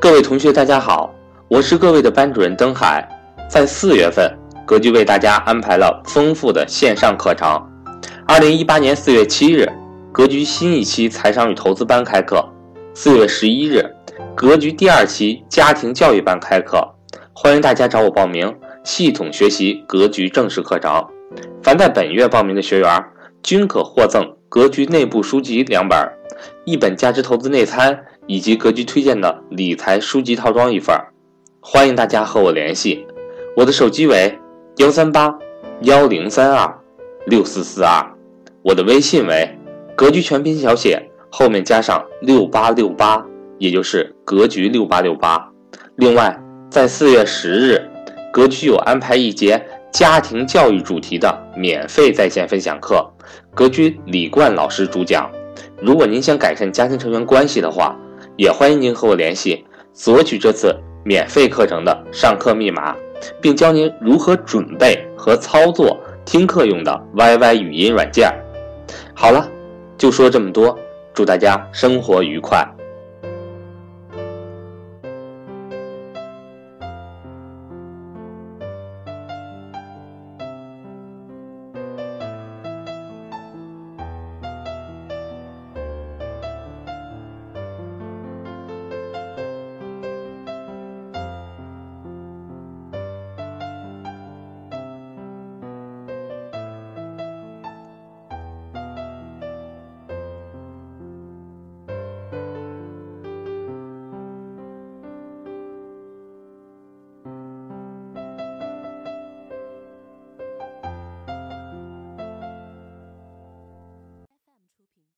各位同学，大家好，我是各位的班主任登海。在四月份，格局为大家安排了丰富的线上课程。二零一八年四月七日，格局新一期财商与投资班开课；四月十一日，格局第二期家庭教育班开课。欢迎大家找我报名，系统学习格局正式课程。凡在本月报名的学员，均可获赠格局内部书籍两本，一本价值投资内参。以及格局推荐的理财书籍套装一份，欢迎大家和我联系，我的手机为幺三八幺零三二六四四二，我的微信为格局全拼小写后面加上六八六八，也就是格局六八六八。另外，在四月十日，格局有安排一节家庭教育主题的免费在线分享课，格局李冠老师主讲。如果您想改善家庭成员关系的话，也欢迎您和我联系，索取这次免费课程的上课密码，并教您如何准备和操作听课用的 YY 语音软件。好了，就说这么多，祝大家生活愉快。